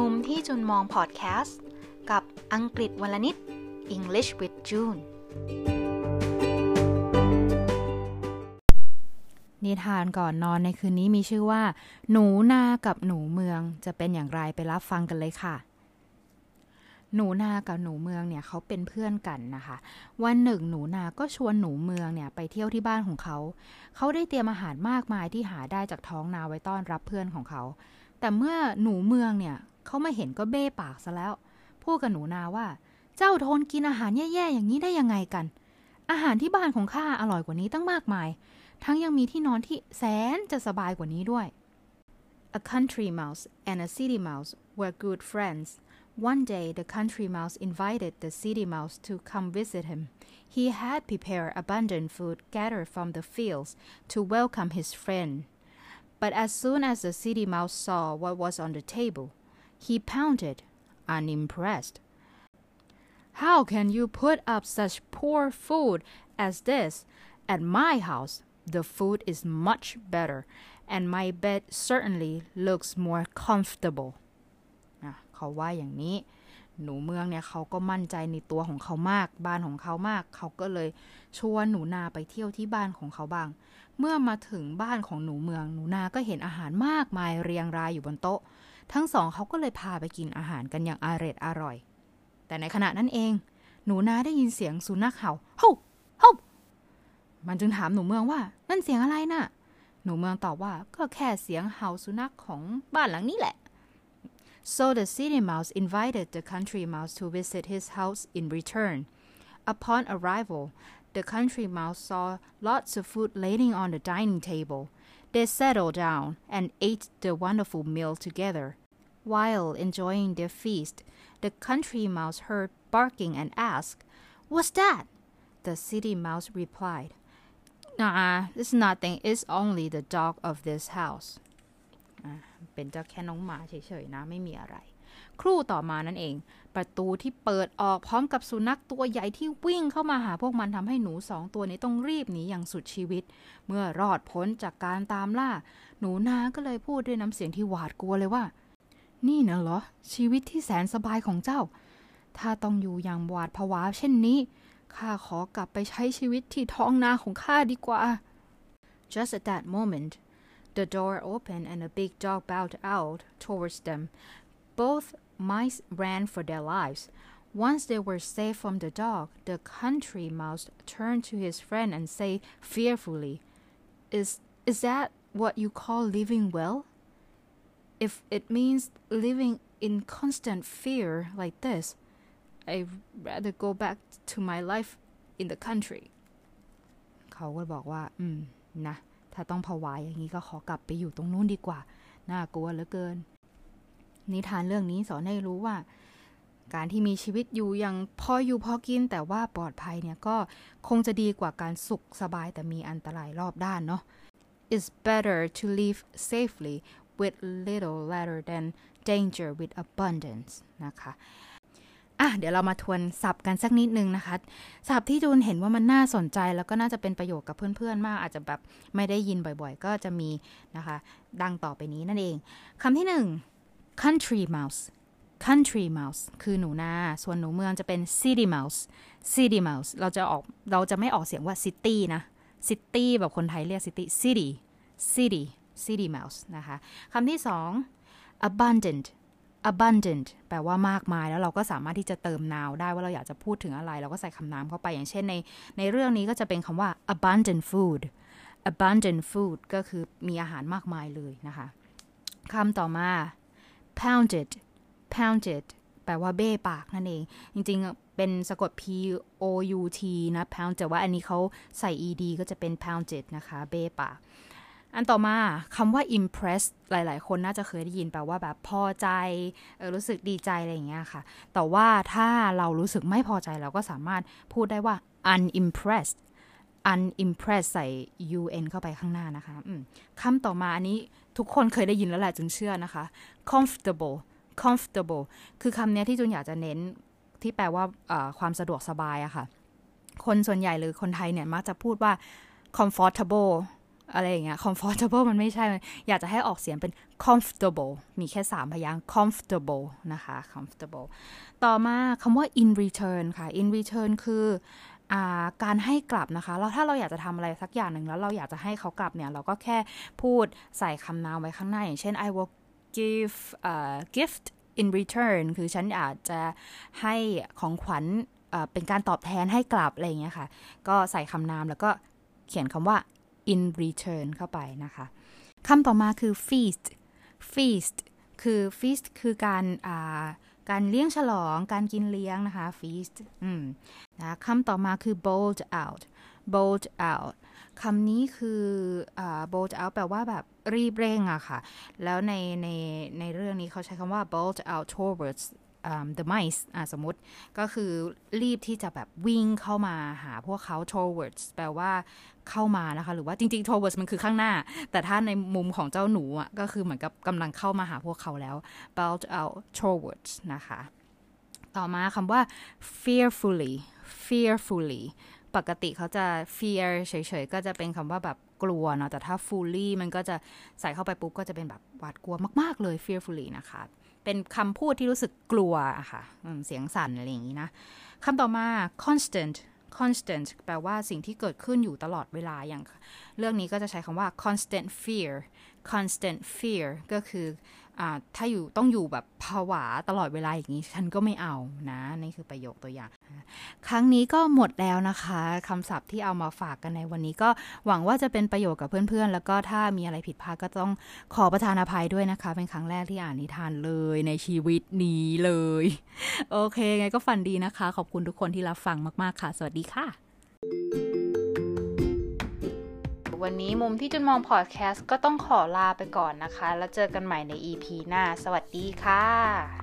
มุมที่จุนมองพอดแคสต์ กับอังกฤษวลนิด English with June นิทานก่อนนอนในคืนนี้มีชื่อว่า หนูนากับหนูเมืองจะเป็นอย่างไรไปรับฟังกันเลยค่ะ หนูนากับหนูเมืองเนี่ยเขาเป็นเพื่อนกันนะคะ วันหนึ่งหนูนาก็ชวนหนูเมืองเนี่ยไปเที่ยวที่บ้านของเขา เขาได้เตรียมอาหารมากมายที่หาได้จากท้องนาไว้ต้อนรับเพื่อนของเขา แต่เมื่อหนูเมืองเนี่ย เขาไม่เห็นก็เบ้ปากซะแล้ว พูดกับหนูนาว่า เจ้าทนกินอาหารแย่ๆอย่างนี้ได้ยังไงกัน อาหารที่บ้านของข้าอร่อยกว่านี้ตั้งมากมาย ทั้งยังมีที่นอนที่แสนจะสบายกว่านี้ด้วย A country mouse and a city mouse were good friends. One day, the country mouse invited the city mouse to come visit him. He had prepared abundant food gathered from the fields to welcome his friend. But as soon as the city mouse saw what was on the table, he pouted, unimpressed. How can you put up such poor food as this at my house? The food is much better, and my bed certainly looks more comfortable. นะเขาว่าอย่างนี้ หนูเมืองเนี่ยเขาก็มั่นใจในตัวของเขามาก บ้านของเขามาก เขาก็เลยชวนหนูนาไปเที่ยวที่บ้านของเขาบ้าง เมื่อมาถึงบ้านของหนูเมือง หนูนาก็เห็นอาหารมากมายเรียงรายอยู่บนโต๊ะ ทั้งสองเขาก็เลยพาไปกินอาหารกันอย่างอาเร็ดอร่อย แต่ในขณะนั้นเอง หนูนาได้ยินเสียงสุนัขเห่าเฮ้าเฮ้ามันจึงถามหนูเมืองว่า นั่นเสียงอะไรน่ะ หนูเมืองตอบว่าก็แค่เสียงเห่าสุนัขของบ้านหลังนี้แหละ So the city mouse invited the country mouse to visit his house in return. Upon arrival, the country mouse saw lots of food laying on the dining table. They settled down and ate the wonderful meal together. While enjoying their feast, the country mouse heard barking and asked, What's that? The city mouse replied, Nah, it's nothing. It's only the dog of this house. เป็นเจ้าแค่น้องหมาเฉยๆนะ ไม่มีอะไร ครู่ต่อมานั่นเอง ประตูที่เปิดออกพร้อมกับสุนัขตัวใหญ่ที่วิ่งเข้ามาหาพวกมันทำให้หนูสองตัวนี้ต้องรีบหนีอย่างสุดชีวิต เมื่อรอดพ้นจากการตามล่า หนูนาก็เลยพูดด้วยน้ำเสียงที่หวาดกลัวเลยว่า นี่นะเหรอ ชีวิตที่แสนสบายของเจ้า ถ้าต้องอยู่อย่างหวาดผวาเช่นนี้ ข้าขอกลับไปใช้ชีวิตที่ท้องนาของข้าดีกว่า Just at that moment the door opened and a big dog bowed out towards them. Both mice ran for their lives. Once they were safe from the dog, the country mouse turned to his friend and said fearfully, "Is is that what you call living well? If it means living in constant fear like this, I'd rather go back to my life in the country." เขาก็บอกว่า อืม นะ ถ้าต้องผวาอย่างนี้ก็ขอกลับไปอยู่ตรงนู้นดีกว่า น่ากลัวเหลือเกิน นิทานเรื่องนี้สอนให้รู้ว่า การที่มีชีวิตอยู่อย่างพออยู่พอกินแต่ว่าปลอดภัยเนี่ยก็คงจะดีกว่าการสุขสบายแต่มีอันตรายรอบด้านเนาะ It's better to live safely with little rather than danger with abundance นะคะอะเดี๋ยวเรามาทวนศัพท์กันสักนิดนึงนะคะศัพท์ที่จูนเห็นว่ามันน่าสนใจแล้วก็น่าจะเป็นประโยชน์กับเพื่อนๆ มาก อาจจะแบบไม่ได้ยินบ่อยๆ ก็จะมีนะคะ ดังต่อไปนี้นั่นเองคำที่หนึ่ง country mouse country mouse คือหนูนา ส่วนหนูเมืองจะเป็น city mouse city mouse เราจะออกเราจะไม่ออกเสียงว่า city นะ city แบบคนไทยเรียก city city city city mouse นะคะคำที่สอง abundant abundant แปลว่ามากมายแล้วเราก็สามารถที่จะเติม now ได้ว่าเราอยากจะพูดถึงอะไร เราก็ใส่คำนามเข้าไปอย่างเช่นในในเรื่องนี้ก็จะเป็นคำว่า abundant food abundant food ก็คือมีอาหารมากมายเลยนะคะคำต่อมา pounded pounded แปลว่าเบ้ปากนั่นเอง จริงๆ เป็นสะกด p o u t นะ pound แต่ว่าอันนี้เขาใส่ ed ก็จะเป็น pounded นะคะ เบ้ปาก อันต่อมาคำว่า impress หลาย ๆ คนน่าจะเคยได้ยินแปลว่าแบบพอใจออรู้สึกดีใจอะไรอย่างเงี้ยค่ะ แต่ว่าถ้าเรารู้สึกไม่พอใจเราก็สามารถพูดได้ว่า unimpressed unimpressed ใส่ un เข้าไปข้างหน้านะคะคำต่อมาอันนี้ทุกคนเคยได้ยินแล้วแหละจึงเชื่อนะคะ comfortable comfortable คือคำนี้ที่จุนอยากจะเน้นที่แปลว่าความสะดวกสบายอะค่ะ คนส่วนใหญ่หรือคนไทยเนี่ยมักจะพูดว่า comfortable อะไรอย่างเงี้ย comfortable มันไม่ใช่ อยากจะให้ออกเสียงเป็น comfortable มีแค่สามพยางค์ comfortable นะคะ comfortable ต่อมาคำว่า in return ค่ะ in return คือการให้กลับนะคะแล้วถ้าเราอยากจะทำอะไรสักอย่างหนึ่งแล้วเราอยากจะให้เขากลับเนี่ย เราก็แค่พูดใส่คำนามไว้ข้างหน้า อย่างเช่น I will give a gift in return คือฉันอาจจะให้ของขวัญเป็นการตอบแทนให้กลับอะไรอย่างเงี้ยค่ะ ก็ใส่คำนามแล้วก็เขียนคำว่า in return เข้าไปนะคะคำต่อมาคือ feast feast คือ feast คือการการเลี้ยงฉลองการกินเลี้ยงนะคะ feast อืมนะคำต่อมาคือ bold out bold out คำนี้คืออ bold out แปลว่าแบบรีบเร่งอะค่ะ แล้วในในในเรื่องนี้เขาใช้คำว่า bold out towards the mice อะสมมติก็คือรีบที่จะแบบวิ่งเข้ามาหาพวกเขา towards แปลว่าเข้ามานะคะ หรือว่าจริงๆ towards มันคือข้างหน้า แต่ถ้าในมุมของเจ้าหนูอะก็คือเหมือนกับกำลังเข้ามาหาพวกเขาแล้ว bound out towards นะคะ ต่อมาคำว่า fearfully fearfully ปกติเขาจะ fear เฉยๆ ก็จะเป็นคำว่าแบบกลัวเนาะ แต่ถ้า fully มันก็จะใส่เข้าไปปุ๊บก็จะเป็นแบบหวาดกลัวมาก ๆ เลย fearfully นะคะ เป็นคำพูดที่รู้สึกกลัวอะค่ะเสียงสั่นอะไรอย่างนี้นะคำต่อมา constant constant แปลว่าสิ่งที่เกิดขึ้นอยู่ตลอดเวลาอย่าง เรื่องนี้ก็จะใช้คำว่า constant fear constant fear ก็คือ ถ้าอยู่ต้องอยู่แบบผวาตลอดเวลาอย่างนี้ฉันก็ไม่เอานะนี่คือประโยคตัวอย่าง ครั้งนี้ก็หมดแล้วนะคะคำศัพท์ที่เอามาฝากกันในวันนี้ก็หวังว่าจะเป็นประโยชน์กับเพื่อนๆ แล้วก็ถ้ามีอะไรผิดพลาดก็ต้องขอประทานอภัยด้วยนะคะ เป็นครั้งแรกที่อ่านนิทานเลยในชีวิตนี้เลย โอเคไงก็ฟันดีนะคะ ขอบคุณทุกคนที่รับฟังมากๆค่ะ สวัสดีค่ะ วันนี้มุมที่จุนมองพอดแคสต์ก็ต้องขอลาไปก่อนนะคะ แล้วเจอกันใหม่ใน EP หน้า สวัสดีค่ะ